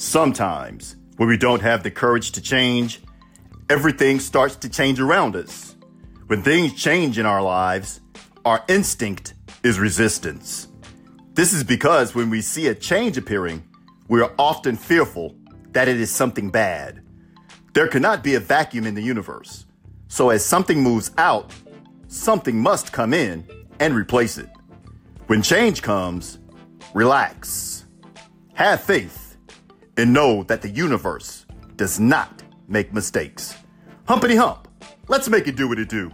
Sometimes, when we don't have the courage to change, everything starts to change around us. When things change in our lives, our instinct is resistance. This is because when we see a change appearing, we are often fearful that it is something bad. There cannot be a vacuum in the universe. So as something moves out, something must come in and replace it. When change comes, relax, have faith, and know that the universe does not make mistakes. Humpity hump, let's make it do what it do.